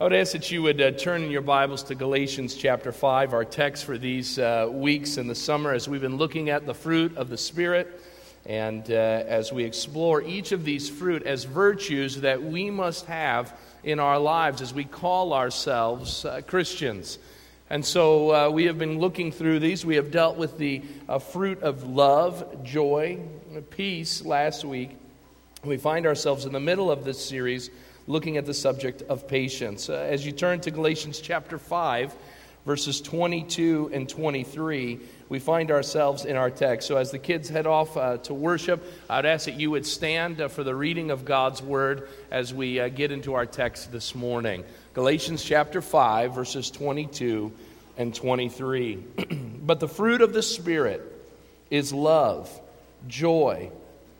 I would ask that you would uh, turn in your Bibles to Galatians chapter 5, our text for these uh, weeks in the summer as we've been looking at the fruit of the Spirit and uh, as we explore each of these fruit as virtues that we must have in our lives as we call ourselves uh, Christians. And so uh, we have been looking through these. We have dealt with the uh, fruit of love, joy, peace last week. We find ourselves in the middle of this series looking at the subject of patience. Uh, as you turn to Galatians chapter 5, verses 22 and 23, we find ourselves in our text. So, as the kids head off uh, to worship, I'd ask that you would stand uh, for the reading of God's word as we uh, get into our text this morning. Galatians chapter 5, verses 22 and 23. but the fruit of the Spirit is love, joy,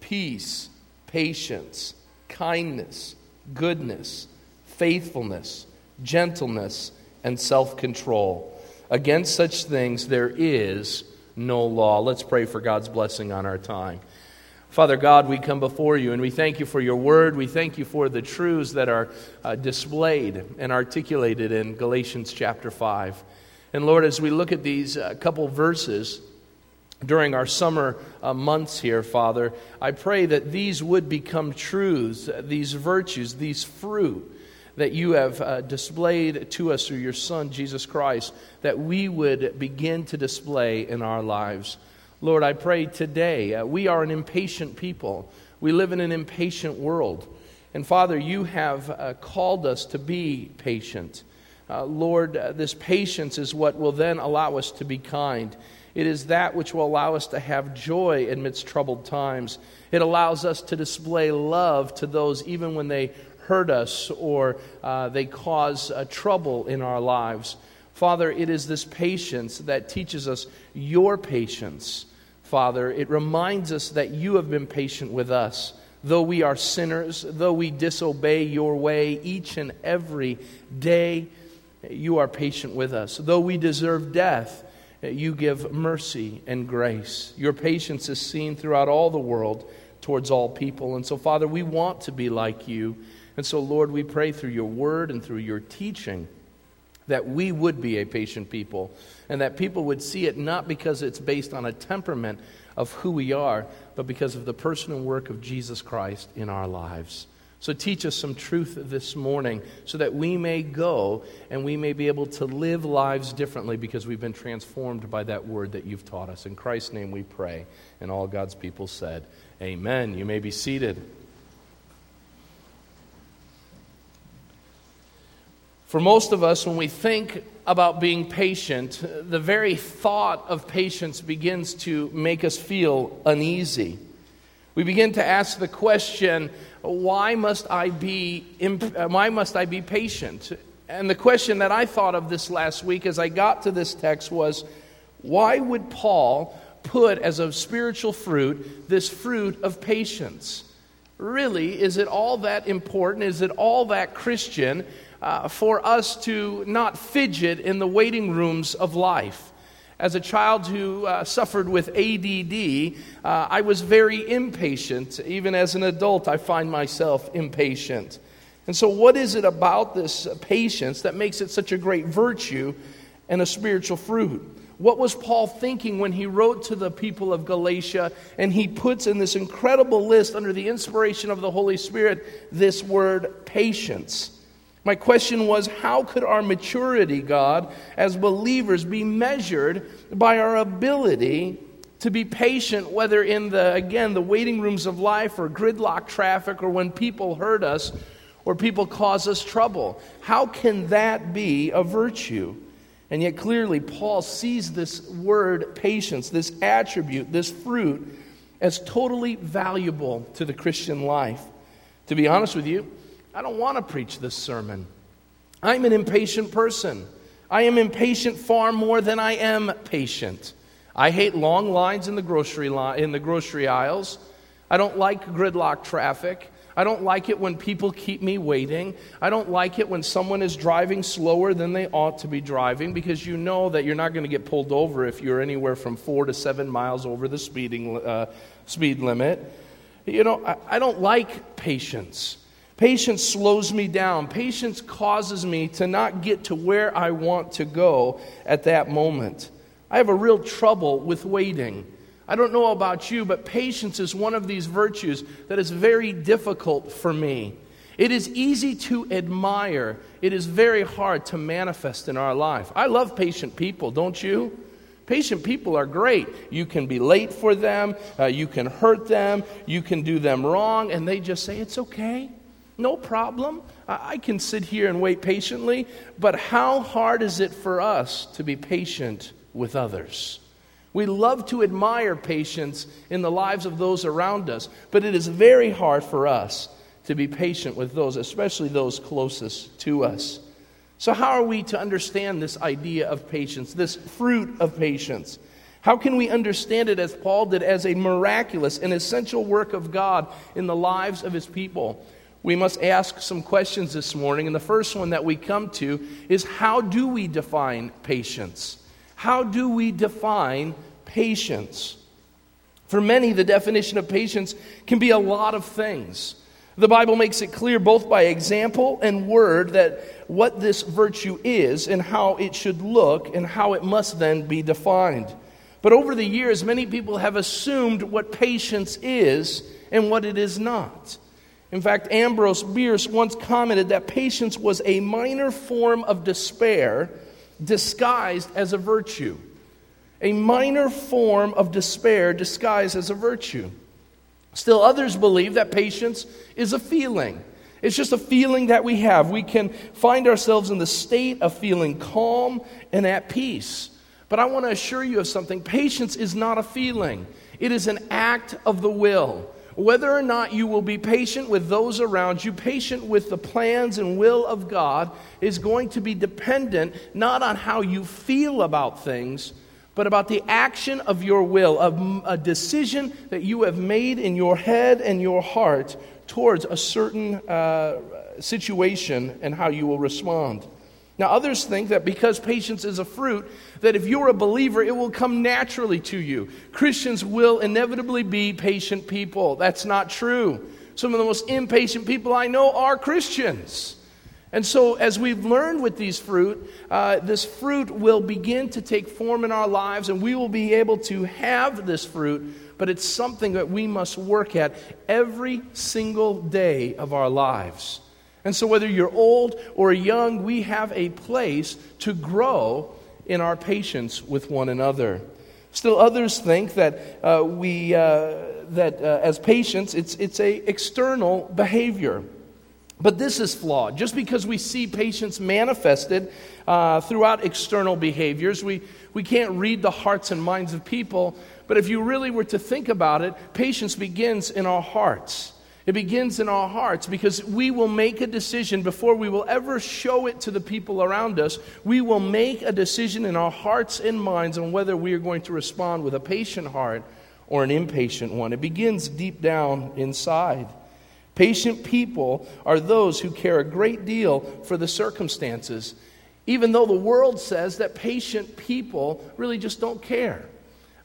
peace, patience, kindness goodness, faithfulness, gentleness, and self control. Against such things there is no law. Let's pray for God's blessing on our time. Father God, we come before you and we thank you for your word. We thank you for the truths that are uh, displayed and articulated in Galatians chapter 5. And Lord, as we look at these uh, couple verses, during our summer uh, months here, Father, I pray that these would become truths, these virtues, these fruit that you have uh, displayed to us through your Son, Jesus Christ, that we would begin to display in our lives. Lord, I pray today, uh, we are an impatient people. We live in an impatient world. And Father, you have uh, called us to be patient. Uh, Lord, uh, this patience is what will then allow us to be kind. It is that which will allow us to have joy amidst troubled times. It allows us to display love to those even when they hurt us or uh, they cause uh, trouble in our lives. Father, it is this patience that teaches us your patience. Father, it reminds us that you have been patient with us. Though we are sinners, though we disobey your way each and every day, you are patient with us. Though we deserve death, you give mercy and grace. Your patience is seen throughout all the world towards all people. And so, Father, we want to be like you. And so, Lord, we pray through your word and through your teaching that we would be a patient people and that people would see it not because it's based on a temperament of who we are, but because of the person and work of Jesus Christ in our lives. So teach us some truth this morning so that we may go and we may be able to live lives differently because we've been transformed by that word that you've taught us. In Christ's name we pray. And all God's people said, Amen. You may be seated. For most of us, when we think about being patient, the very thought of patience begins to make us feel uneasy. We begin to ask the question, why must I be, uh, why must I be patient? And the question that I thought of this last week as I got to this text was, why would Paul put as a spiritual fruit this fruit of patience? Really, is it all that important? Is it all that Christian uh, for us to not fidget in the waiting rooms of life? As a child who uh, suffered with ADD, uh, I was very impatient. Even as an adult, I find myself impatient. And so, what is it about this patience that makes it such a great virtue and a spiritual fruit? What was Paul thinking when he wrote to the people of Galatia and he puts in this incredible list under the inspiration of the Holy Spirit this word patience? My question was how could our maturity, God, as believers, be measured by our ability to be patient, whether in the, again, the waiting rooms of life or gridlock traffic or when people hurt us or people cause us trouble? How can that be a virtue? And yet, clearly, Paul sees this word patience, this attribute, this fruit, as totally valuable to the Christian life. To be honest with you, I don't want to preach this sermon. I'm an impatient person. I am impatient far more than I am patient. I hate long lines in the grocery in the grocery aisles. I don't like gridlock traffic. I don't like it when people keep me waiting. I don't like it when someone is driving slower than they ought to be driving because you know that you're not going to get pulled over if you're anywhere from four to seven miles over the speeding uh, speed limit. You know, I, I don't like patience. Patience slows me down. Patience causes me to not get to where I want to go at that moment. I have a real trouble with waiting. I don't know about you, but patience is one of these virtues that is very difficult for me. It is easy to admire, it is very hard to manifest in our life. I love patient people, don't you? Patient people are great. You can be late for them, uh, you can hurt them, you can do them wrong, and they just say, It's okay. No problem. I can sit here and wait patiently, but how hard is it for us to be patient with others? We love to admire patience in the lives of those around us, but it is very hard for us to be patient with those, especially those closest to us. So, how are we to understand this idea of patience, this fruit of patience? How can we understand it as Paul did as a miraculous and essential work of God in the lives of his people? We must ask some questions this morning. And the first one that we come to is how do we define patience? How do we define patience? For many, the definition of patience can be a lot of things. The Bible makes it clear, both by example and word, that what this virtue is and how it should look and how it must then be defined. But over the years, many people have assumed what patience is and what it is not. In fact, Ambrose Bierce once commented that patience was a minor form of despair disguised as a virtue. A minor form of despair disguised as a virtue. Still, others believe that patience is a feeling. It's just a feeling that we have. We can find ourselves in the state of feeling calm and at peace. But I want to assure you of something patience is not a feeling, it is an act of the will whether or not you will be patient with those around you, patient with the plans and will of God, is going to be dependent not on how you feel about things, but about the action of your will, a, a decision that you have made in your head and your heart towards a certain uh, situation and how you will respond. Now, others think that because patience is a fruit, that if you're a believer, it will come naturally to you. Christians will inevitably be patient people. That's not true. Some of the most impatient people I know are Christians. And so, as we've learned with these fruit, uh, this fruit will begin to take form in our lives, and we will be able to have this fruit, but it's something that we must work at every single day of our lives. And so, whether you're old or young, we have a place to grow in our patience with one another. Still, others think that uh, we uh, that uh, as patients, it's it's a external behavior. But this is flawed. Just because we see patience manifested uh, throughout external behaviors, we, we can't read the hearts and minds of people. But if you really were to think about it, patience begins in our hearts. It begins in our hearts because we will make a decision before we will ever show it to the people around us. We will make a decision in our hearts and minds on whether we are going to respond with a patient heart or an impatient one. It begins deep down inside. Patient people are those who care a great deal for the circumstances, even though the world says that patient people really just don't care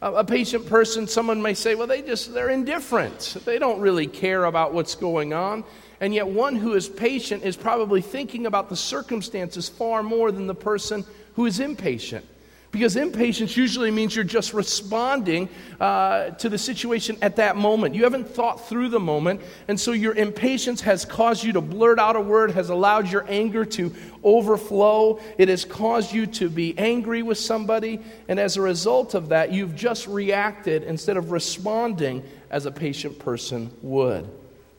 a patient person, someone may say, well, they just, they're indifferent. They don't really care about what's going on. And yet, one who is patient is probably thinking about the circumstances far more than the person who is impatient. Because impatience usually means you're just responding uh, to the situation at that moment. You haven't thought through the moment, and so your impatience has caused you to blurt out a word, has allowed your anger to overflow. It has caused you to be angry with somebody, and as a result of that, you've just reacted instead of responding as a patient person would.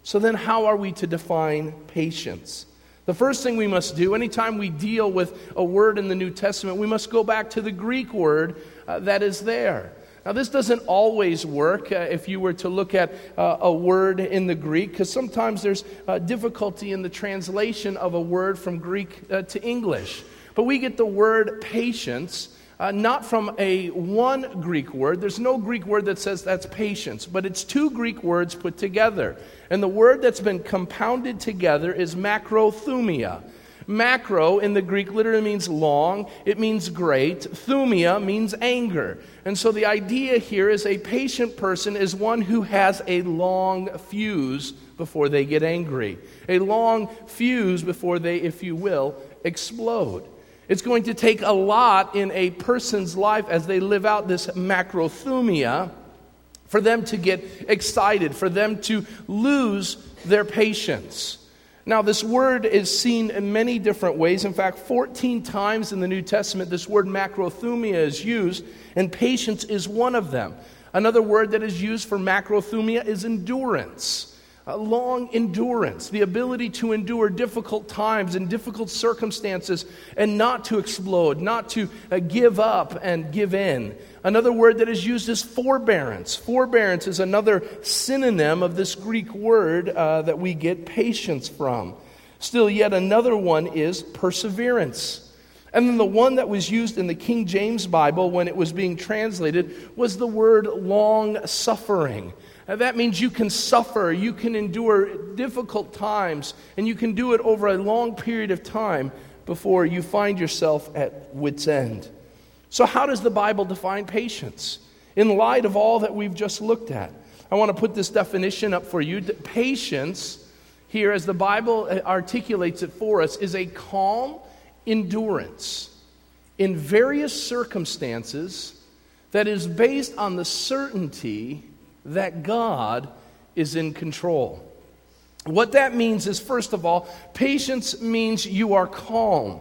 So, then how are we to define patience? The first thing we must do, anytime we deal with a word in the New Testament, we must go back to the Greek word uh, that is there. Now, this doesn't always work uh, if you were to look at uh, a word in the Greek, because sometimes there's uh, difficulty in the translation of a word from Greek uh, to English. But we get the word patience uh, not from a one Greek word. There's no Greek word that says that's patience, but it's two Greek words put together. And the word that's been compounded together is macrothumia. Macro in the Greek literally means long, it means great. Thumia means anger. And so the idea here is a patient person is one who has a long fuse before they get angry, a long fuse before they, if you will, explode. It's going to take a lot in a person's life as they live out this macrothumia for them to get excited, for them to lose their patience. Now, this word is seen in many different ways. In fact, 14 times in the New Testament, this word macrothumia is used, and patience is one of them. Another word that is used for macrothumia is endurance. A long endurance, the ability to endure difficult times and difficult circumstances and not to explode, not to uh, give up and give in. Another word that is used is forbearance. Forbearance is another synonym of this Greek word uh, that we get patience from. Still, yet another one is perseverance. And then the one that was used in the King James Bible when it was being translated was the word long suffering. Uh, that means you can suffer, you can endure difficult times, and you can do it over a long period of time before you find yourself at wit's end. So, how does the Bible define patience? In light of all that we've just looked at, I want to put this definition up for you. Patience, here, as the Bible uh, articulates it for us, is a calm endurance in various circumstances that is based on the certainty that God is in control. What that means is, first of all, patience means you are calm.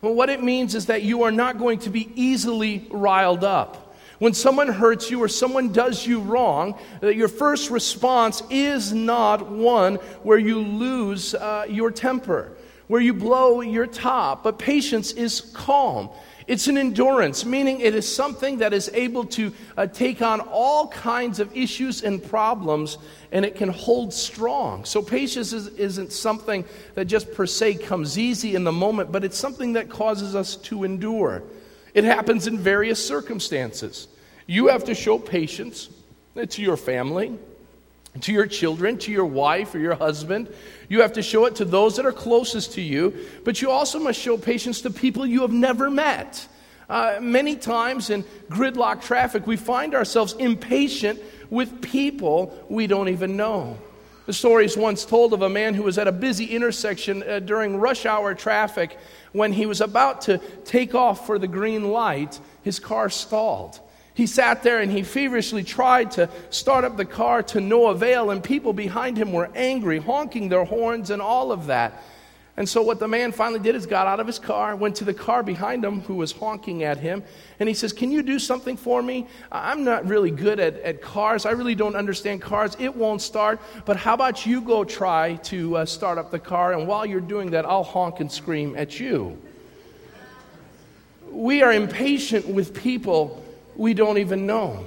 Well, what it means is that you are not going to be easily riled up. When someone hurts you or someone does you wrong, that your first response is not one where you lose uh, your temper, where you blow your top, but patience is calm. It's an endurance, meaning it is something that is able to uh, take on all kinds of issues and problems and it can hold strong. So, patience is, not something that just per se comes easy in the moment, but it's something that causes us to endure. It happens in various circumstances. You have to show patience to your family, to your children, to your wife or your husband. You have to show it to those that are closest to you, but you also must show patience to people you have never met. Uh, many times in gridlock traffic, we find ourselves impatient with people we don't even know. The story is once told of a man who was at a busy intersection uh, during rush hour traffic. When he was about to take off for the green light, his car stalled. He sat there and he feverishly tried to start up the car to no avail, and people behind him were angry, honking their horns and all of that. And so, what the man finally did is got out of his car, went to the car behind him who was honking at him, and he says, Can you do something for me? I'm not really good at, at cars. I really don't understand cars. It won't start. But how about you go try to uh, start up the car, and while you're doing that, I'll honk and scream at you. We are impatient with people we don't even know.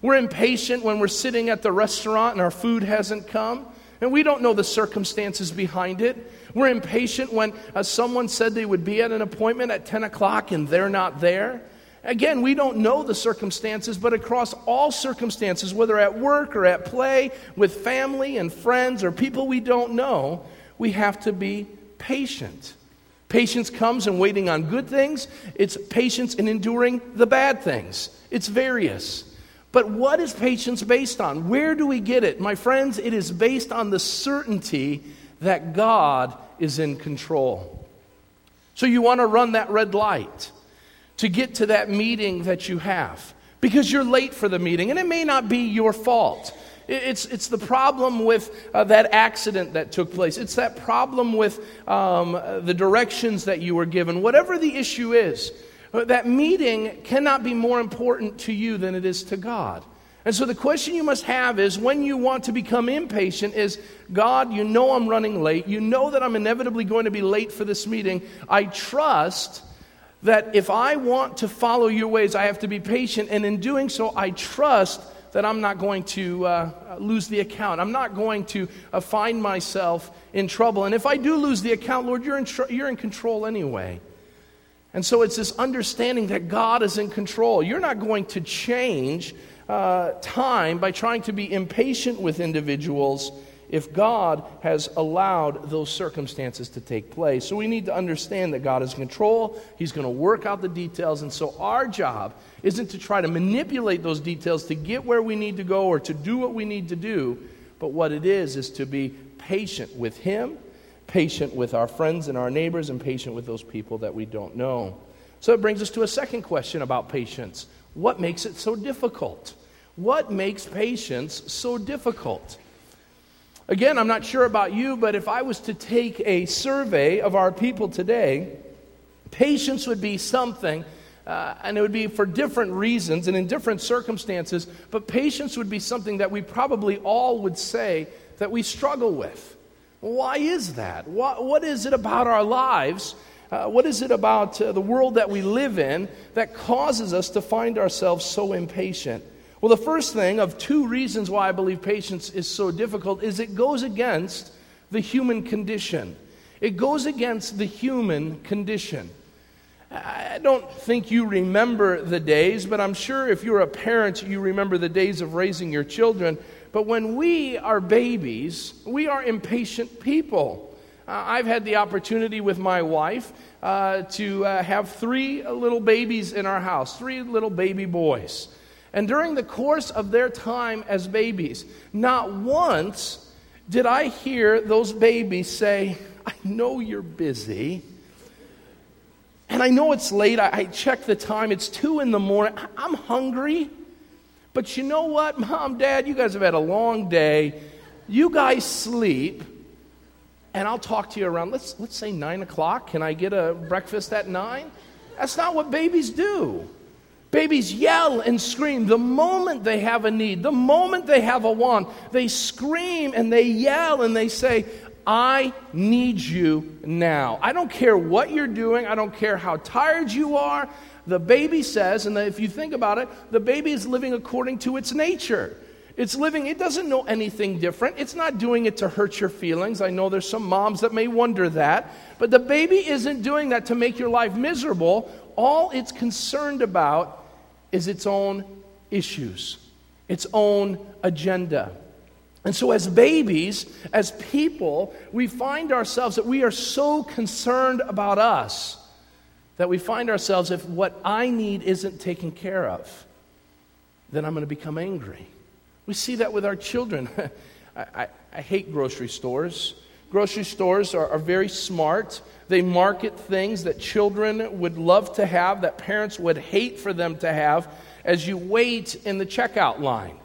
We're impatient when we're sitting at the restaurant and our food hasn't come, and we don't know the circumstances behind it. We're impatient when uh, someone said they would be at an appointment at 10 o'clock and they're not there. Again, we don't know the circumstances, but across all circumstances, whether at work or at play, with family and friends or people we don't know, we have to be patient. Patience comes in waiting on good things, it's patience in enduring the bad things. It's various. But what is patience based on? Where do we get it? My friends, it is based on the certainty that God is in control. So you want to run that red light to get to that meeting that you have because you're late for the meeting and it may not be your fault. It's, it's the problem with uh, that accident that took place. It's that problem with um, the directions that you were given. Whatever the issue is, uh, that meeting cannot be more important to you than it is to God. And so the question you must have is when you want to become impatient is God, you know I'm running late. You know that I'm inevitably going to be late for this meeting. I trust that if I want to follow your ways, I have to be patient. And in doing so, I trust that I'm not going to uh, lose the account. I'm not going to uh, find myself in trouble. And if I do lose the account, Lord, you're in, tr- you're in control anyway. And so it's this understanding that God is in control. You're not going to change uh, time by trying to be impatient with individuals if God has allowed those circumstances to take place. So we need to understand that God is in control. He's going to work out the details. And so our job isn't to try to manipulate those details to get where we need to go or to do what we need to do, but what it is is to be patient with Him, patient with our friends and our neighbors, and patient with those people that we don't know. So it brings us to a second question about patience. What makes it so difficult? What makes patience so difficult? Again, I'm not sure about you, but if I was to take a survey of our people today, patience would be something, uh, and it would be for different reasons and in different circumstances, but patience would be something that we probably all would say that we struggle with. Why is that? what, what is it about our lives uh, what is it about uh, the world that we live in that causes us to find ourselves so impatient? Well, the first thing of two reasons why I believe patience is so difficult is it goes against the human condition. It goes against the human condition. I don't think you remember the days, but I'm sure if you're a parent, you remember the days of raising your children. But when we are babies, we are impatient people. Uh, I've had the opportunity with my wife uh, to uh, have three little babies in our house, three little baby boys. And during the course of their time as babies, not once did I hear those babies say, I know you're busy. And I know it's late. I, I the time. It's two in the morning. I'm hungry. But you know what, mom, dad, you guys have had a long day. You guys sleep and I'll talk to you around, let's, let's say 9 o'clock. Can I get a breakfast at 9? That's not what babies do. Babies yell and scream the moment they have a need, the moment they have a want. They scream and they yell and they say, I need you now. I don't care what you're doing, I don't care how tired you are. The baby says, and if you think about it, the baby is living according to its nature. It's living, it doesn't know anything different. It's not doing it to hurt your feelings. I know there's some moms that may wonder that. But the baby isn't doing that to make your life miserable. All it's concerned about is its own issues, its own agenda. And so, as babies, as people, we find ourselves that we are so concerned about us that we find ourselves if what I need isn't taken care of, then I'm going to become angry. We see that with our children. I, I, I, hate grocery stores. Grocery stores are, are very smart. They market things that children would love to have, that parents would hate for them to have, as you wait in the checkout line.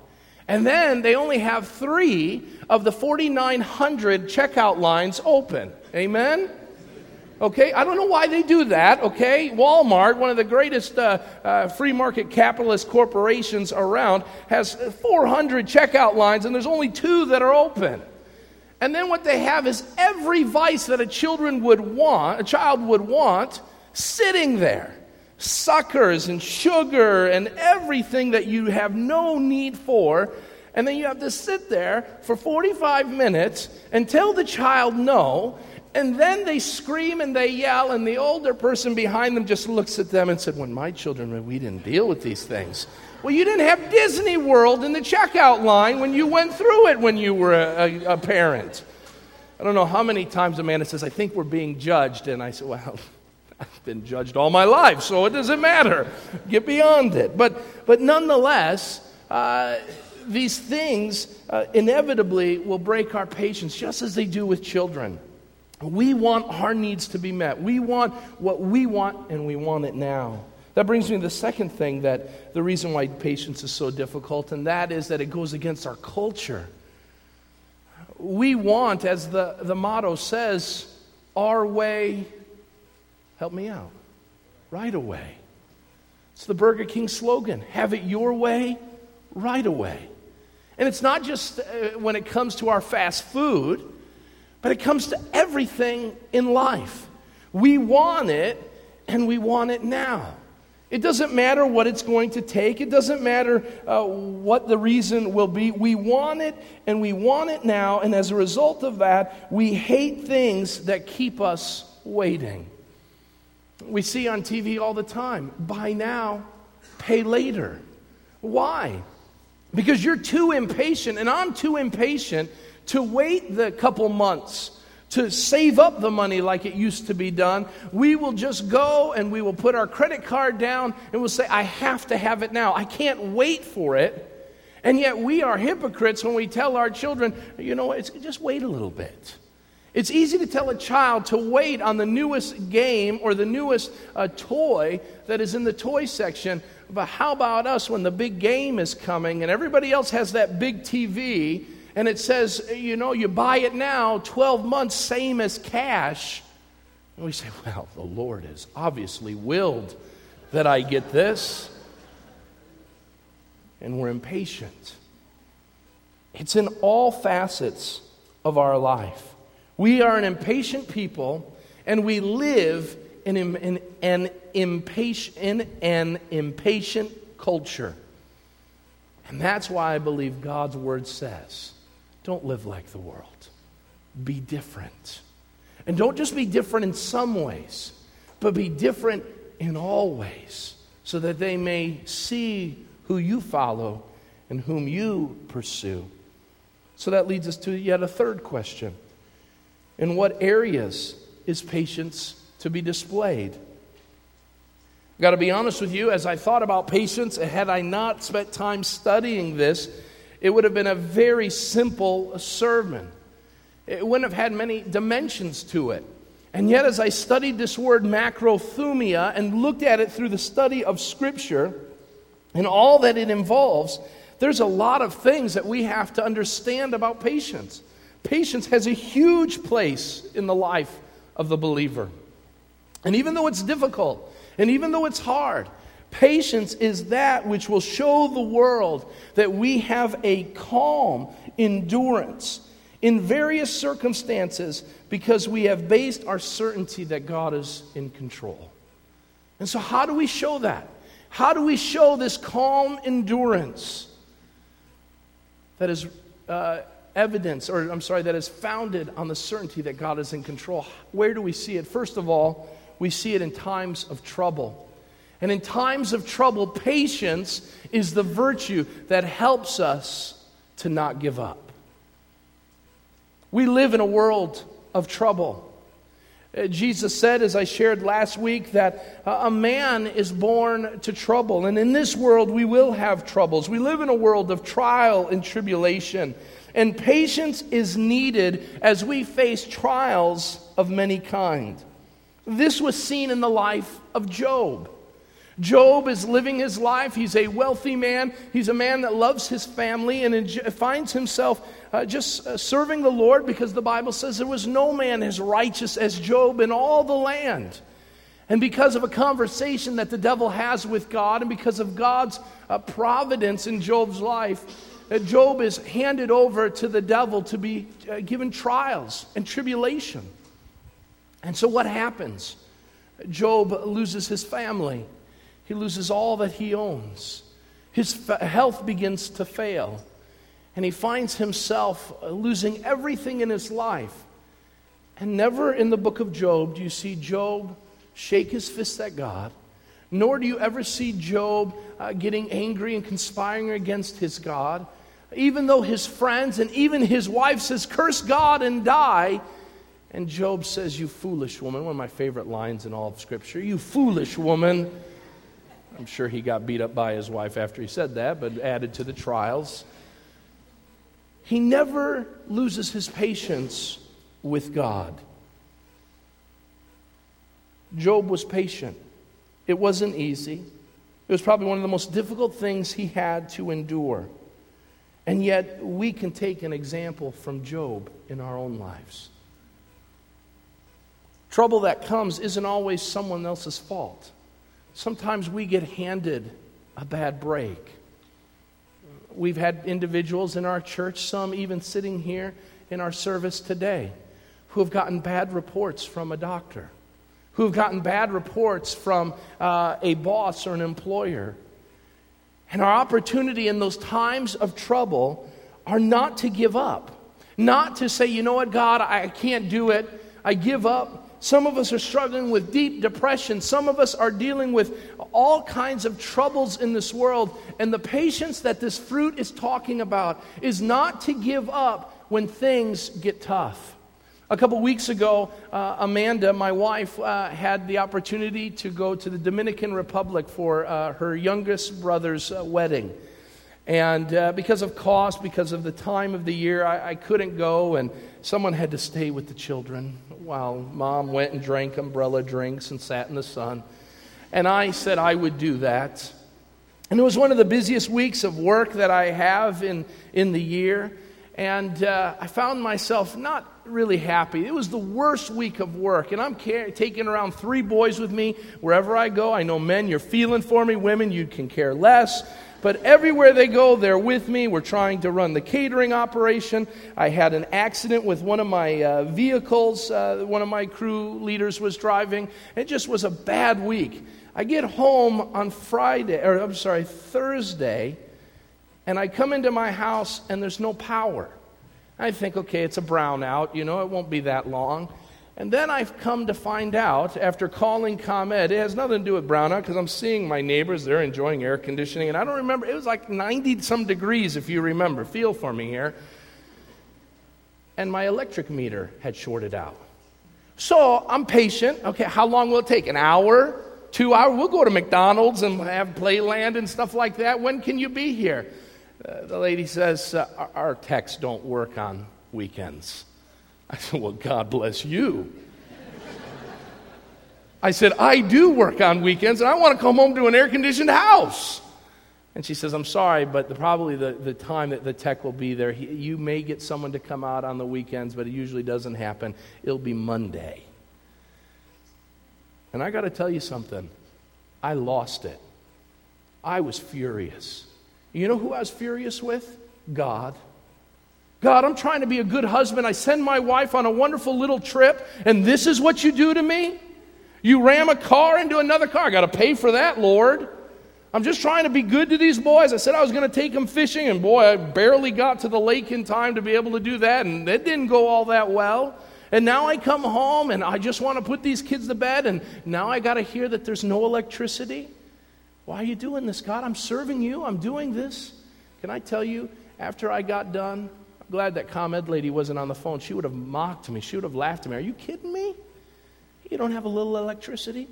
And then they only have three of the 4,900 checkout lines open. Amen? Okay, I don't know why they do that. Okay, Walmart, one of the greatest uh, uh, free market capitalist corporations around, has 400 checkout lines, and there's only two that are open. And then what they have is every vice that a children would want, a child would want, sitting there. Suckers and sugar and everything that you have no need for. And then you have to sit there for 45 minutes and tell the child no and then they scream and they yell, and the older person behind them just looks at them and said, When my children, we didn't deal with these things. Well, you didn't have Disney World in the checkout line when you went through it when you were a, a, a parent. I don't know how many times Amanda says, I think we're being judged. And I said, Well, I've been judged all my life, so it doesn't matter. Get beyond it. But, but nonetheless, uh, these things uh, inevitably will break our patience, just as they do with children. We want our needs to be met. We want what we want, and we want it now. That brings me to the second thing that the reason why patience is so difficult, and that is that it goes against our culture. We want, as the, the motto says, our way, help me out, right away. It's the Burger King slogan have it your way, right away. And it's not just uh, when it comes to our fast food. But it comes to everything in life. We want it, and we want it now. It doesn't matter what it's going to take. It doesn't matter uh, what the reason will be. We want it, and we want it now. And as a result of that, we hate things that keep us waiting. We see on TV all the time buy now, pay later. Why? Because you're too impatient, and I'm too impatient to wait the couple months to save up the money like it used to be done. We will just go and we will put our credit card down and we'll say, I have to have it now. I can't wait for it. And yet we are hypocrites when we tell our children, you know, it's, just wait a little bit. It's easy to tell a child to wait on the newest game or the newest uh, toy that is in the toy section. But how about us when the big game is coming and everybody else has that big TV and it says, you know, you buy it now, 12 months, same as cash. And we say, well, the Lord has obviously willed that I get this. And we're impatient. It's in all facets of our life. We are an impatient people, and we live in, in, an, impatient, in an impatient culture. And that's why I believe God's word says don't live like the world. Be different. And don't just be different in some ways, but be different in all ways, so that they may see who you follow and whom you pursue. So that leads us to yet a third question In what areas is patience to be displayed? I've got to be honest with you, as I thought about patience, had I not spent time studying this, it would have been a very simple sermon. It wouldn't have had many dimensions to it. And yet, as I studied this word macrothumia and looked at it through the study of Scripture and all that it involves, there's a lot of things that we have to understand about patience. Patience has a huge place in the life of the believer. And even though it's difficult, and even though it's hard, Patience is that which will show the world that we have a calm endurance in various circumstances because we have based our certainty that God is in control. And so, how do we show that? How do we show this calm endurance that is uh, evidence, or I'm sorry, that is founded on the certainty that God is in control? Where do we see it? First of all, we see it in times of trouble. And in times of trouble, patience is the virtue that helps us to not give up. We live in a world of trouble. Uh, Jesus said, as I shared last week, that a man is born to trouble. And in this world, we will have troubles. We live in a world of trial and tribulation. And patience is needed as we face trials of many kind. This was seen in the life of Job. Job is living his life. He's a wealthy man. He's a man that loves his family and finds himself uh, just uh, serving the Lord because the Bible says there was no man as righteous as Job in all the land. And because of a conversation that the devil has with God, and because of God's uh, providence in Job's life, uh, Job is handed over to the devil to be uh, given trials and tribulation. And so, what happens? Job loses his family. He loses all that he owns. His health begins to fail. And he finds himself uh, losing everything in his life. And never in the book of Job do you see Job shake his fist at God, nor do you ever see Job uh, getting angry and conspiring against his God. Even though his friends and even his wife says, Curse God and die. And Job says, You foolish woman. One of my favorite lines in all of Scripture. You foolish woman. I'm sure he got beat up by his wife after he said that, but added to the trials. He never loses his patience with God. Job was patient. It wasn't easy. It was probably one of the most difficult things he had to endure. And yet, we can take an example from Job in our own lives. Trouble that comes isn't always someone else's fault sometimes we get handed a bad break. We've had individuals in our church, some even sitting here in our service today, who have gotten bad reports from a doctor, who have gotten bad reports from uh, a boss or an employer. And our opportunity in those times of trouble are not to give up, not to say, you know what, God, I can't do it, I give up. Some of us are struggling with deep depression. Some of us are dealing with all kinds of troubles in this world. And the patience that this fruit is talking about is not to give up when things get tough. A couple weeks ago, uh, Amanda, my wife, uh, had the opportunity to go to the Dominican Republic for uh, her youngest brother's uh, wedding. And uh, because of cost, because of the time of the year, I, I couldn't go, and someone had to stay with the children while mom went and drank umbrella drinks and sat in the sun. And I said I would do that. And it was one of the busiest weeks of work that I have in, in the year. And uh, I found myself not really happy. It was the worst week of work. And I'm car- taking around three boys with me wherever I go. I know men, you're feeling for me. Women, you can care less. But everywhere they go, they're with me. We're trying to run the catering operation. I had an accident with one of my uh, vehicles, uh, one of my crew leaders was driving. It just was a bad week. I get home on Friday, or I'm sorry, Thursday, and I come into my house and there's no power. I think, okay, it's a brownout, you know, it won't be that long. And then I've come to find out, after calling ComEd, it has nothing to do with brownout because I'm seeing my neighbors, they're enjoying air conditioning. And I don't remember, it was like 90 some degrees, if you remember. Feel for me here. And my electric meter had shorted out. So I'm patient. Okay, how long will it take? An hour? two hours. We'll go to McDonald's and have playland and stuff like that. When can you be here? Uh, the lady says, uh, our, techs don't work on weekends. I said, Well, God bless you. I said, I do work on weekends and I want to come home to an air conditioned house. And she says, I'm sorry, but the, probably the, the time that the tech will be there, he, you may get someone to come out on the weekends, but it usually doesn't happen. It'll be Monday. And I got to tell you something. I lost it. I was furious. You know who I was furious with? God. God, I'm trying to be a good husband. I send my wife on a wonderful little trip, and this is what you do to me? You ram a car into another car. I got to pay for that, Lord. I'm just trying to be good to these boys. I said I was going to take them fishing, and boy, I barely got to the lake in time to be able to do that, and it didn't go all that well. And now I come home and I just want to put these kids to bed, and now I got to hear that there's no electricity. Why are you doing this, God? I'm serving you. I'm doing this. Can I tell you, after I got done, glad that ComEd lady wasn't on the phone. She would have mocked me. She would have laughed at me. Are you kidding me? You don't have a little electricity?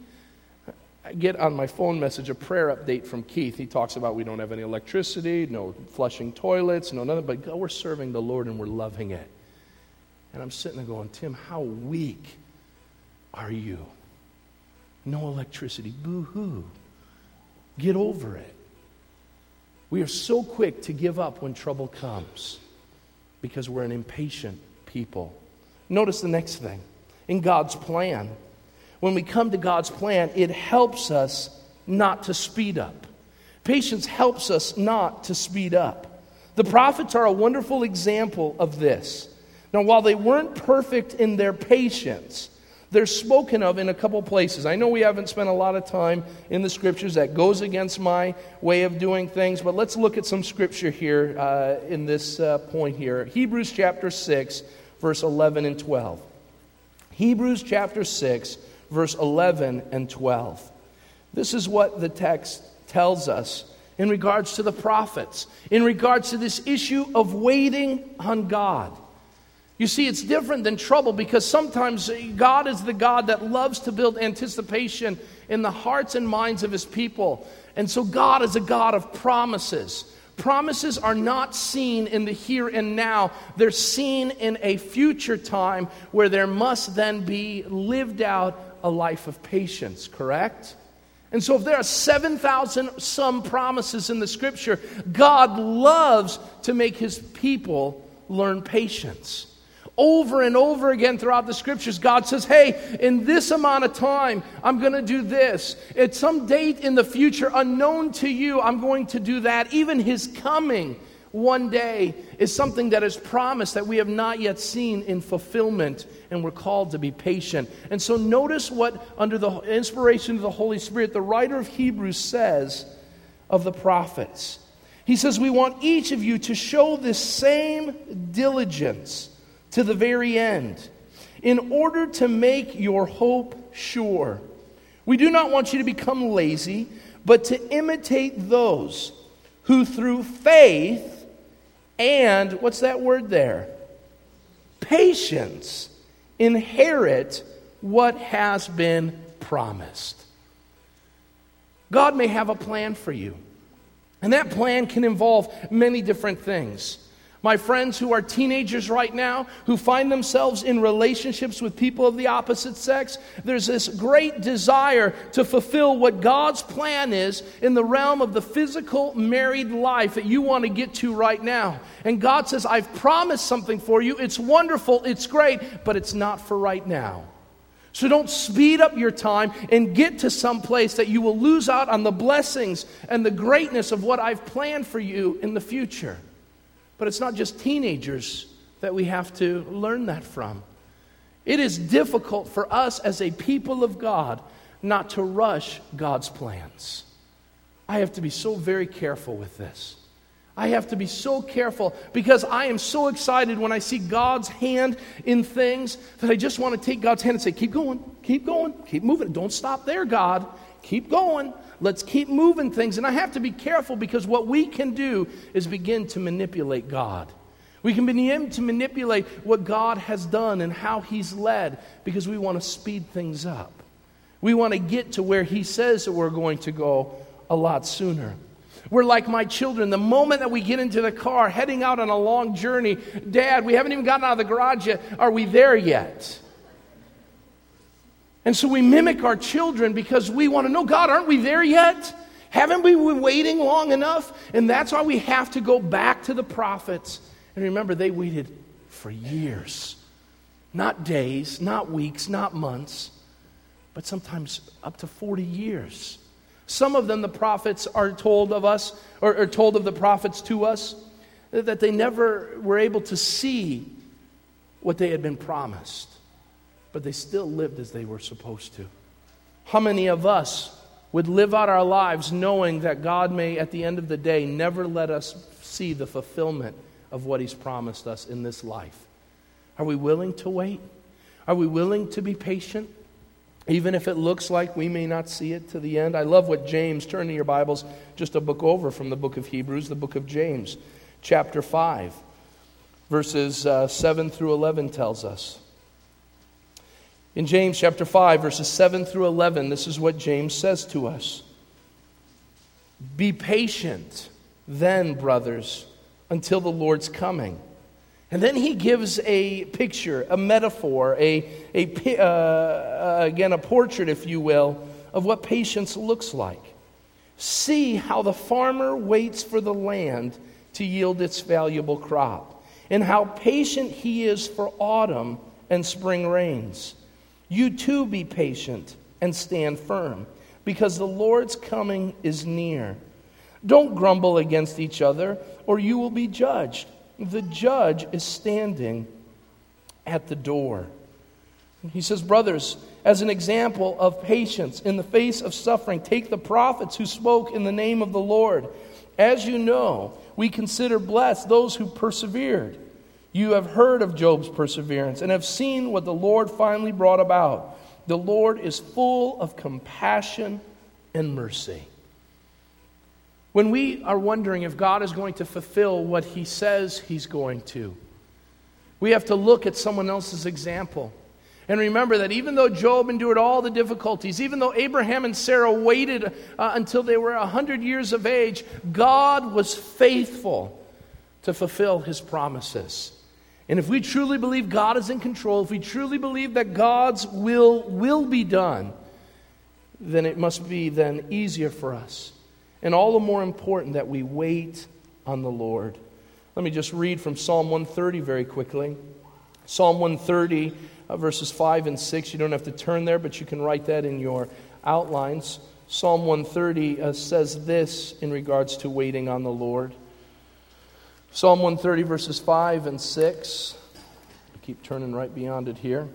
I get on my phone message a prayer update from Keith. He talks about we don't have any electricity, no flushing toilets, no nothing, but we're serving the Lord and we're loving it. And I'm sitting there going, Tim, how weak are you? No electricity. Boo hoo. Get over it. We are so quick to give up when trouble comes because we're an impatient people. Notice the next thing in God's plan. When we come to God's plan, it helps us not to speed up. Patience helps us not to speed up. The prophets are a wonderful example of this. Now, while they weren't perfect in their patience, they're spoken of in a couple places. I know we haven't spent a lot of time in the scriptures. That goes against my way of doing things, but let's look at some scripture here uh, in this uh, point here. Hebrews chapter 6, verse 11 and 12. Hebrews chapter 6, verse 11 and 12. This is what the text tells us in regards to the prophets, in regards to this issue of waiting on God. You see, it's different than trouble because sometimes God is the God that loves to build anticipation in the hearts and minds of his people. And so God is a God of promises. Promises are not seen in the here and now, they're seen in a future time where there must then be lived out a life of patience, correct? And so, if there are 7,000 some promises in the scripture, God loves to make his people learn patience. Over and over again throughout the scriptures, God says, Hey, in this amount of time, I'm going to do this. At some date in the future, unknown to you, I'm going to do that. Even His coming one day is something that is promised that we have not yet seen in fulfillment, and we're called to be patient. And so, notice what, under the inspiration of the Holy Spirit, the writer of Hebrews says of the prophets. He says, We want each of you to show this same diligence to the very end, in order to make your hope sure. We do not want you to become lazy, but to imitate those who through faith and, what's that word there? Patience, inherit what has been promised. God may have a plan for you. And that plan can involve many different things. My friends who are teenagers right now, who find themselves in relationships with people of the opposite sex, there's this great desire to fulfill what God's plan is in the realm of the physical married life that you want to get to right now. And God says, I've promised something for you. It's wonderful, it's great, but it's not for right now. So don't speed up your time and get to some place that you will lose out on the blessings and the greatness of what I've planned for you in the future. But it's not just teenagers that we have to learn that from. It is difficult for us as a people of God not to rush God's plans. I have to be so very careful with this. I have to be so careful because I am so excited when I see God's hand in things that I just want to take God's hand and say, Keep going, keep going, keep moving. Don't stop there, God. Keep going. Let's keep moving things. And I have to be careful because what we can do is begin to manipulate God. We can begin to manipulate what God has done and how He's led because we want to speed things up. We want to get to where He says that we're going to go a lot sooner. We're like my children. The moment that we get into the car heading out on a long journey, Dad, we haven't even gotten out of the garage yet. Are we there yet? And so we mimic our children because we want to know God, aren't we there yet? Haven't we been waiting long enough? And that's why we have to go back to the prophets. And remember, they waited for years. Not days, not weeks, not months, but sometimes up to 40 years. Some of them, the prophets are told of us, or, or told of the prophets to us, that they never were able to see what they had been promised but they still lived as they were supposed to. How many of us would live out our lives knowing that God may, at the end of the day, never let us see the fulfillment of what He's promised us in this life? Are we willing to wait? Are we willing to be patient? Even if it looks like we may not see it to the end. I love what James, turn to your Bibles, just a book over from the book of Hebrews, the book of James, chapter 5, verses uh, 7 through 11 tells us. In James chapter 5, verses 7 through 11, this is what James says to us Be patient, then, brothers, until the Lord's coming. And then he gives a picture, a metaphor, a, a, uh, uh, again, a portrait, if you will, of what patience looks like. See how the farmer waits for the land to yield its valuable crop, and how patient he is for autumn and spring rains. You too be patient and stand firm, because the Lord's coming is near. Don't grumble against each other, or you will be judged. The judge is standing at the door. He says, Brothers, as an example of patience in the face of suffering, take the prophets who spoke in the name of the Lord. As you know, we consider blessed those who persevered. You have heard of Job's perseverance and have seen what the Lord finally brought about. The Lord is full of compassion and mercy. When we are wondering if God is going to fulfill what he says he's going to, we have to look at someone else's example. And remember that even though Job endured all the difficulties, even though Abraham and Sarah waited uh, until they were 100 years of age, God was faithful to fulfill his promises. And if we truly believe God is in control, if we truly believe that God's will will be done, then it must be then easier for us. And all the more important that we wait on the Lord. Let me just read from Psalm 130 very quickly. Psalm 130, uh, verses 5 and 6. You don't have to turn there, but you can write that in your outlines. Psalm 130 uh, says this in regards to waiting on the Lord. Psalm 130, verses 5 and 6. I keep turning right beyond it here.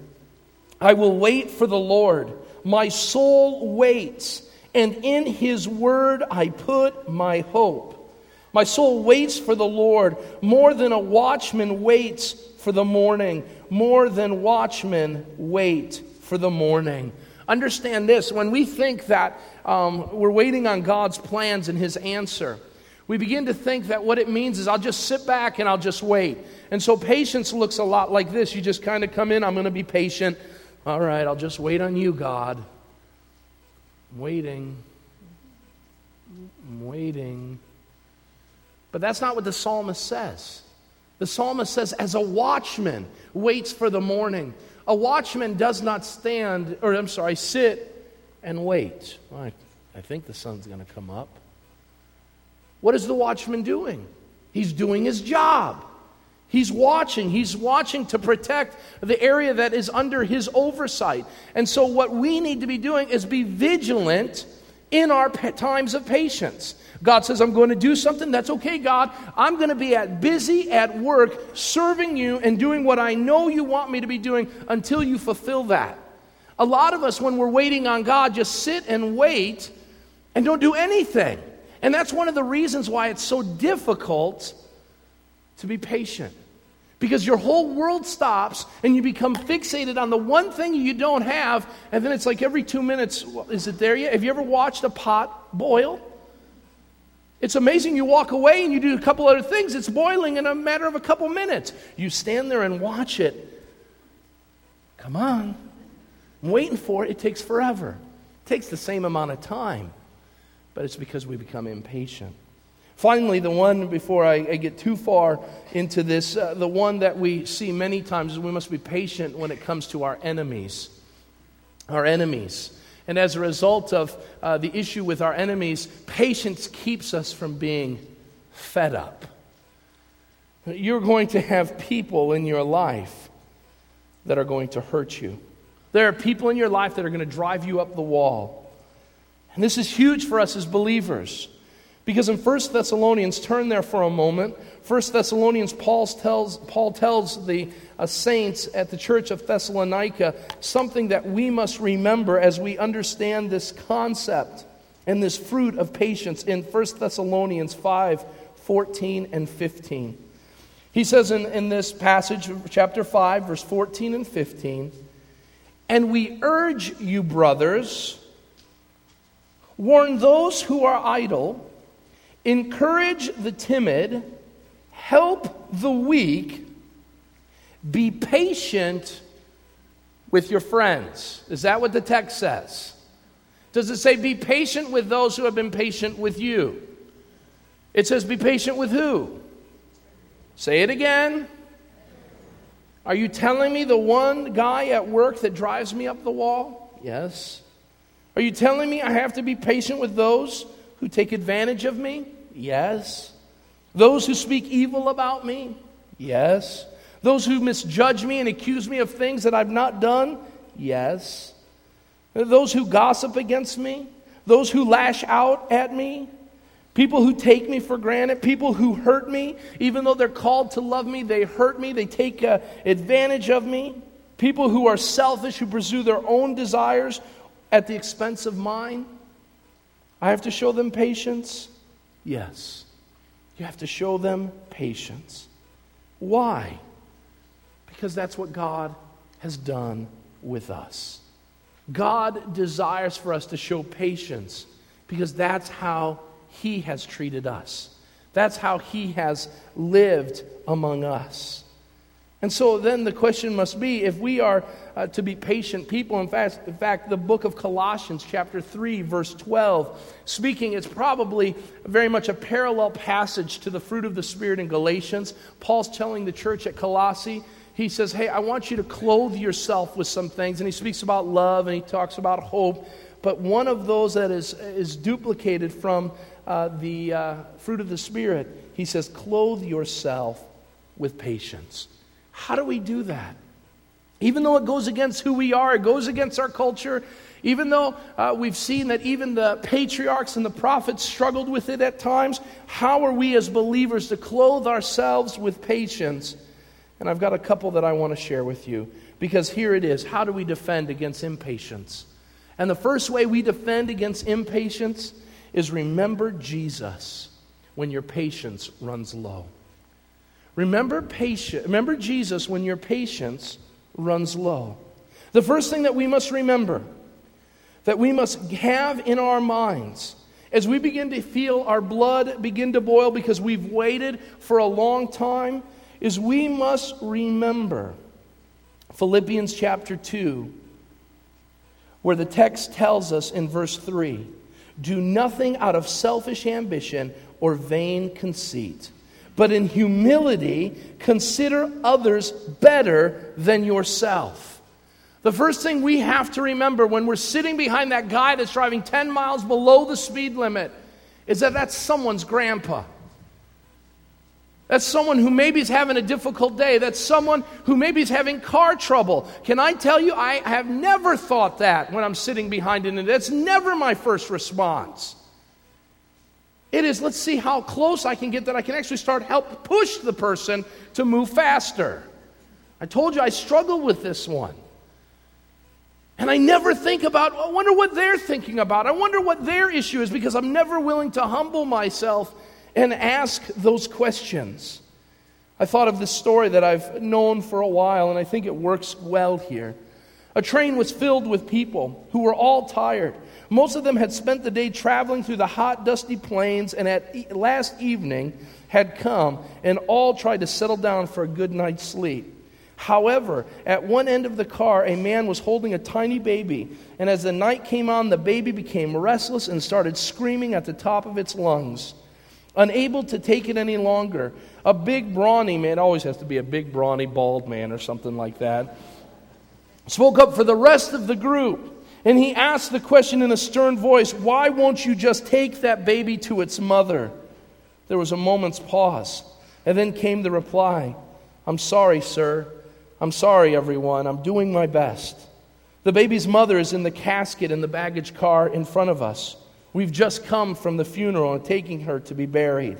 I will wait for the Lord. My soul waits, and in his word I put my hope. My soul waits for the Lord more than a watchman waits for the morning, more than watchmen wait for the morning. Understand this when we think that um, we're waiting on God's plans and his answer, we begin to think that what it means is I'll just sit back and I'll just wait. And so patience looks a lot like this. You just kind of come in, I'm going to be patient. All right, I'll just wait on you, God. I'm waiting. I'm waiting. But that's not what the psalmist says. The psalmist says, as a watchman waits for the morning, a watchman does not stand, or I'm sorry, sit and wait. Well, I, I think the sun's going to come up. What is the watchman doing? He's doing his job. He's watching. He's watching to protect the area that is under his oversight. And so, what we need to be doing is be vigilant in our times of patience. God says, I'm going to do something. That's okay, God. I'm going to be at busy at work serving you and doing what I know you want me to be doing until you fulfill that. A lot of us, when we're waiting on God, just sit and wait and don't do anything. And that's one of the reasons why it's so difficult to be patient. Because your whole world stops and you become fixated on the one thing you don't have, and then it's like every two minutes, is it there yet? Have you ever watched a pot boil? It's amazing. You walk away and you do a couple other things, it's boiling in a matter of a couple minutes. You stand there and watch it. Come on. I'm waiting for it. It takes forever. It takes the same amount of time, but it's because we become impatient. Finally, the one, before I, I get too far into this, uh, the one that we see many times is we must be patient when it comes to our enemies. Our enemies. And as a result of uh, the issue with our enemies, patience keeps us from being fed up. You're going to have people in your life that are going to hurt you. There are people in your life that are going to drive you up the wall. And this is huge for us as believers. Because in 1 Thessalonians, turn there for a moment. 1 Thessalonians, Paul tells, Paul tells the uh, saints at the church of Thessalonica something that we must remember as we understand this concept and this fruit of patience in 1 Thessalonians 5 14 and 15. He says in, in this passage, chapter 5, verse 14 and 15, And we urge you, brothers, warn those who are idle Encourage the timid, help the weak, be patient with your friends. Is that what the text says? Does it say be patient with those who have been patient with you? It says be patient with who? Say it again. Are you telling me the one guy at work that drives me up the wall? Yes. Are you telling me I have to be patient with those who take advantage of me? Yes. Those who speak evil about me? Yes. Those who misjudge me and accuse me of things that I've not done? Yes. Those who gossip against me? Those who lash out at me? People who take me for granted, people who hurt me, even though they're called to love me, they hurt me, they take uh, advantage of me. People who are selfish, who pursue their own desires at the expense of mine. I have to show them patience. Yes. You have to show them patience. Why? Because that's what God has done with us. God desires for us to show patience because that's how He has treated us. That's how He has lived among us. And so then the question must be if we are uh, to be patient people, in fact, in fact, the book of Colossians, chapter 3, verse 12, speaking, it's probably very much a parallel passage to the fruit of the Spirit in Galatians. Paul's telling the church at Colossae, he says, Hey, I want you to clothe yourself with some things. And he speaks about love and he talks about hope. But one of those that is, is duplicated from uh, the uh, fruit of the Spirit, he says, Clothe yourself with patience. How do we do that? Even though it goes against who we are, it goes against our culture, even though uh, we've seen that even the patriarchs and the prophets struggled with it at times, how are we as believers to clothe ourselves with patience? And I've got a couple that I want to share with you because here it is. How do we defend against impatience? And the first way we defend against impatience is remember Jesus when your patience runs low. Remember patience. Remember Jesus when your patience runs low. The first thing that we must remember that we must have in our minds as we begin to feel our blood begin to boil because we've waited for a long time is we must remember Philippians chapter 2 where the text tells us in verse 3 Do nothing out of selfish ambition or vain conceit, but in humility consider others better than yourself. The first thing we have to remember when we're sitting behind that guy that's driving 10 miles below the speed limit is that that's someone's grandpa. That's someone who maybe is having a difficult day. That's someone who maybe is having car trouble. Can I tell you, I have never thought that when I'm sitting behind it. That's never my first response. It is, let's see how close I can get that I can actually start help push the person to move faster. I told you I struggle with this one. And I never think about, I wonder what they're thinking about. I wonder what their issue is because I'm never willing to humble myself and ask those questions. I thought of this story that I've known for a while, and I think it works well here. A train was filled with people who were all tired. Most of them had spent the day traveling through the hot, dusty plains, and at last evening had come, and all tried to settle down for a good night's sleep. However, at one end of the car, a man was holding a tiny baby, and as the night came on, the baby became restless and started screaming at the top of its lungs. Unable to take it any longer, a big, brawny man, always has to be a big, brawny, bald man or something like that, spoke up for the rest of the group. And he asked the question in a stern voice Why won't you just take that baby to its mother? There was a moment's pause, and then came the reply I'm sorry, sir. I'm sorry, everyone. I'm doing my best. The baby's mother is in the casket in the baggage car in front of us. We've just come from the funeral and taking her to be buried.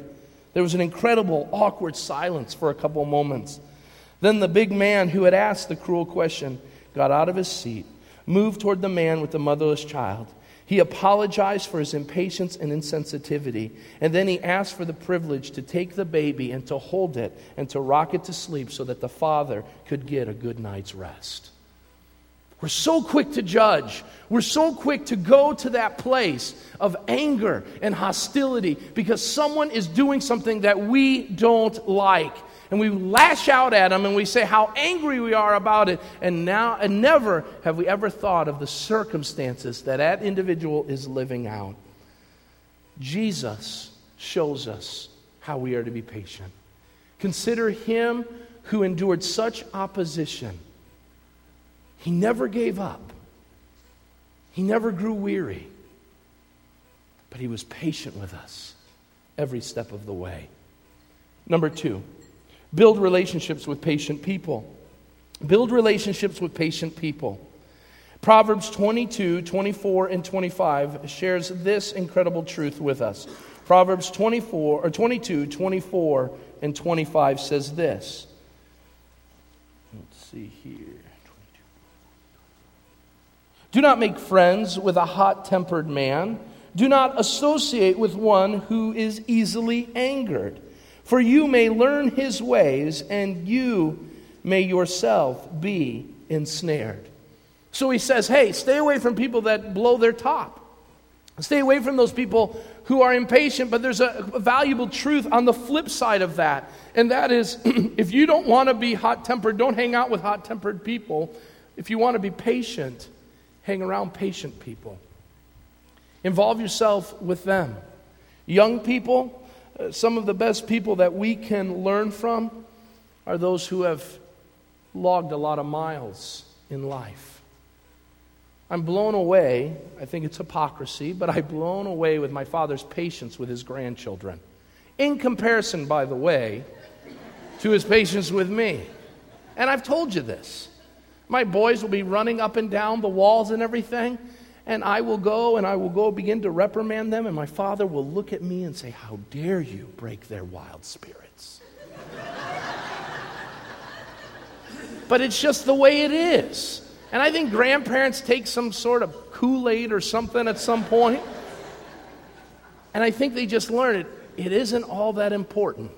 There was an incredible, awkward silence for a couple moments. Then the big man who had asked the cruel question got out of his seat, moved toward the man with the motherless child. He apologized for his impatience and insensitivity, and then he asked for the privilege to take the baby and to hold it and to rock it to sleep so that the father could get a good night's rest. We're so quick to judge. We're so quick to go to that place of anger and hostility because someone is doing something that we don't like. And we lash out at them and we say how angry we are about it. And now, and never have we ever thought of the circumstances that that individual is living out. Jesus shows us how we are to be patient. Consider him who endured such opposition he never gave up, he never grew weary, but he was patient with us every step of the way. Number two, build relationships with patient people. Build relationships with patient people. Proverbs 22, 24, and 25 shares this incredible truth with us. Proverbs 24 or 22, 24, and 25 says this. Let's see here. Do not make friends with a hot tempered man. Do not associate with one who is easily angered. For you may learn his ways, and you may yourself be ensnared. So he says, hey, stay away from people that blow their top. Stay away from those people who are impatient, but there's a, valuable truth on the flip side of that. And that is if you don't want to be hot tempered, don't hang out with hot tempered people. If you want to be patient, hang around patient people. Involve yourself with them. Young people, some of the best people that we can learn from are those who have logged a lot of miles in life. I'm blown away, I think it's hypocrisy, but I'm blown away with my father's patience with his grandchildren. In comparison, by the way, to his patience with me. And I've told you this. My boys will be running up and down the walls and everything. And I will go and I will go begin to reprimand them. And my father will look at me and say, How dare you break their wild spirits? but it's just the way it is. And I think grandparents take some sort of Kool Aid or something at some. And I think they just learn it. It isn't all that important.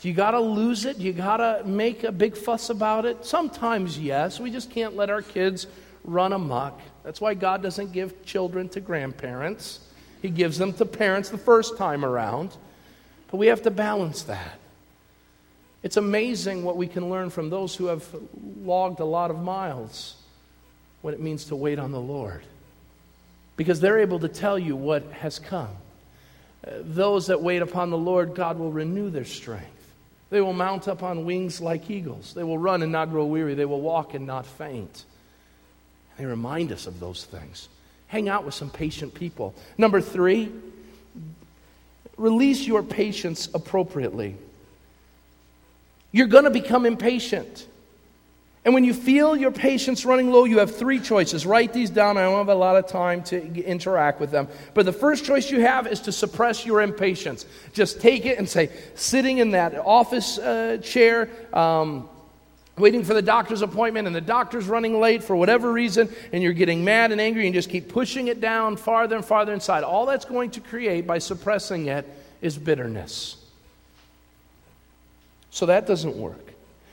Do you got to lose it? Do you got to make a big fuss about it? Sometimes, yes. We just can't let our kids run amok. That's why God doesn't give children to grandparents, He gives them to parents the first time around. But we have to balance that. It's amazing what we can learn from those who have logged a lot of miles what it means to wait on the Lord. because they're able to tell you what has come. Uh, those that wait upon the Lord, God will renew their strength. They will mount up on wings like eagles. They will run and not grow weary. They will walk and not faint. They remind us of those things. Hang out with some patient people. Number three, release your patience appropriately. You're going to become impatient. And when you feel your patience running low, you have three choices. Write these down. I don't have a lot of time to interact with them. But the first choice you have is to suppress your impatience. Just take it and say, sitting in that office uh, chair, um, waiting for the doctor's appointment, and the doctor's running late for whatever reason, and you're getting mad and angry and just keep pushing it down farther and farther inside. All that's going to create by suppressing it is bitterness. So that doesn't work.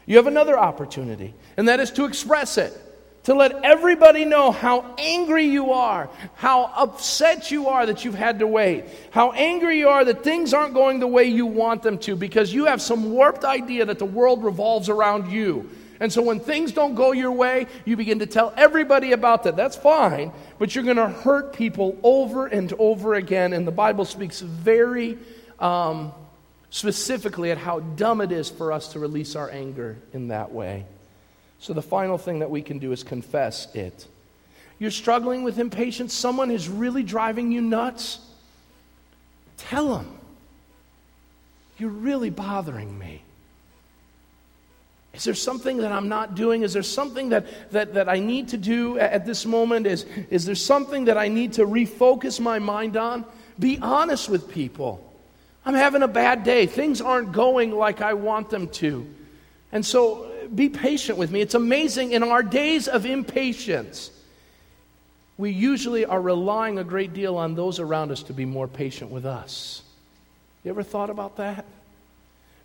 You have another opportunity, and that is to express it. To let everybody know how angry you are, how upset you are that you've had to wait, how angry you are that things aren't going the way you want them to because you have some warped idea that the world revolves around you. And so when things don't go your way, you begin to tell everybody about that. That's fine, but you're going to hurt people over and over again. And the Bible speaks very um, specifically at how dumb it is for us to release our anger in that way. So the final thing that we can do is confess it. You're struggling with impatience, someone is really driving you nuts. Tell them, you're really bothering me. Is there something that I'm not doing? Is there something that, that, that I need to do at this moment? Is, is there something that I need to refocus my mind on? Be honest with people. I'm having a bad day. Things aren't going like I want them to. And so be patient with me. It's amazing in our days of impatience, we usually are relying a great deal on those around us to be more patient with us. You ever thought about that?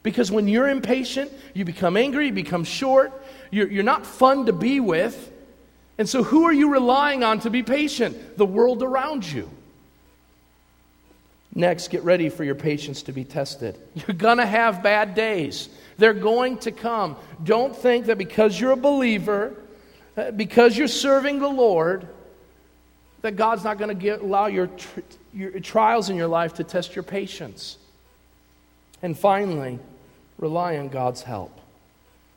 Because when you're impatient, you become angry, you become short, you're, you're not fun to be with. And so, who are you relying on to be patient? The world around you. Next, get ready for your patience to be tested. You're going to have bad days. They're going to come. Don't think that because you're a believer, uh, because you're serving the Lord, that God's not going to allow your, your trials in your life to test your patience. And finally, rely on God's help.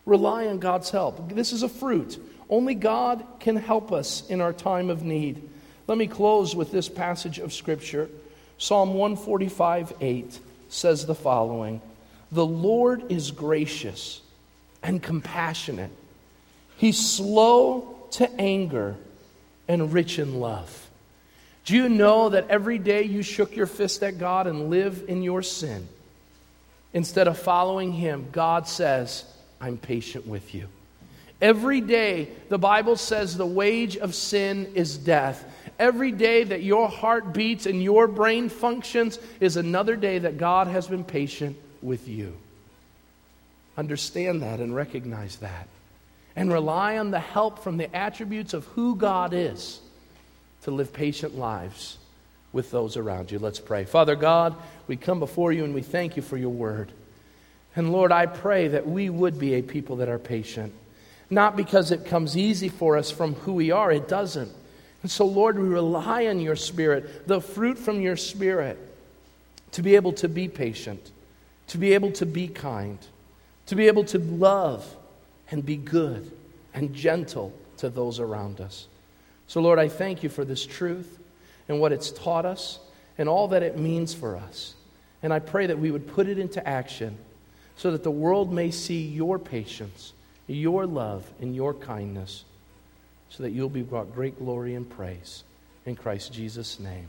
Rely on God's help. This is a fruit. Only God can help us in our time of need. Let me close with this passage of Scripture. Psalm 145 8 says the following The Lord is gracious and compassionate, He's slow to anger and rich in love. Do you know that every day you shook your fist at God and live in your sin, instead of following Him, God says, I'm patient with you. Every day, the Bible says the wage of sin is death. Every day that your heart beats and your brain functions is another day that God has been patient with you. Understand that and recognize that. And rely on the help from the attributes of who God is to live patient lives with those around you. Let's pray. Father God, we come before you and we thank you for your word. And Lord, I pray that we would be a people that are patient. Not because it comes easy for us from who we are, it doesn't. And so, Lord, we rely on your Spirit, the fruit from your Spirit, to be able to be patient, to be able to be kind, to be able to love and be good and gentle to those around us. So, Lord, I thank you for this truth and what it's taught us and all that it means for us. And I pray that we would put it into action so that the world may see your patience, your love, and your kindness so that you'll be brought great glory and praise. In Christ Jesus' name,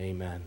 amen.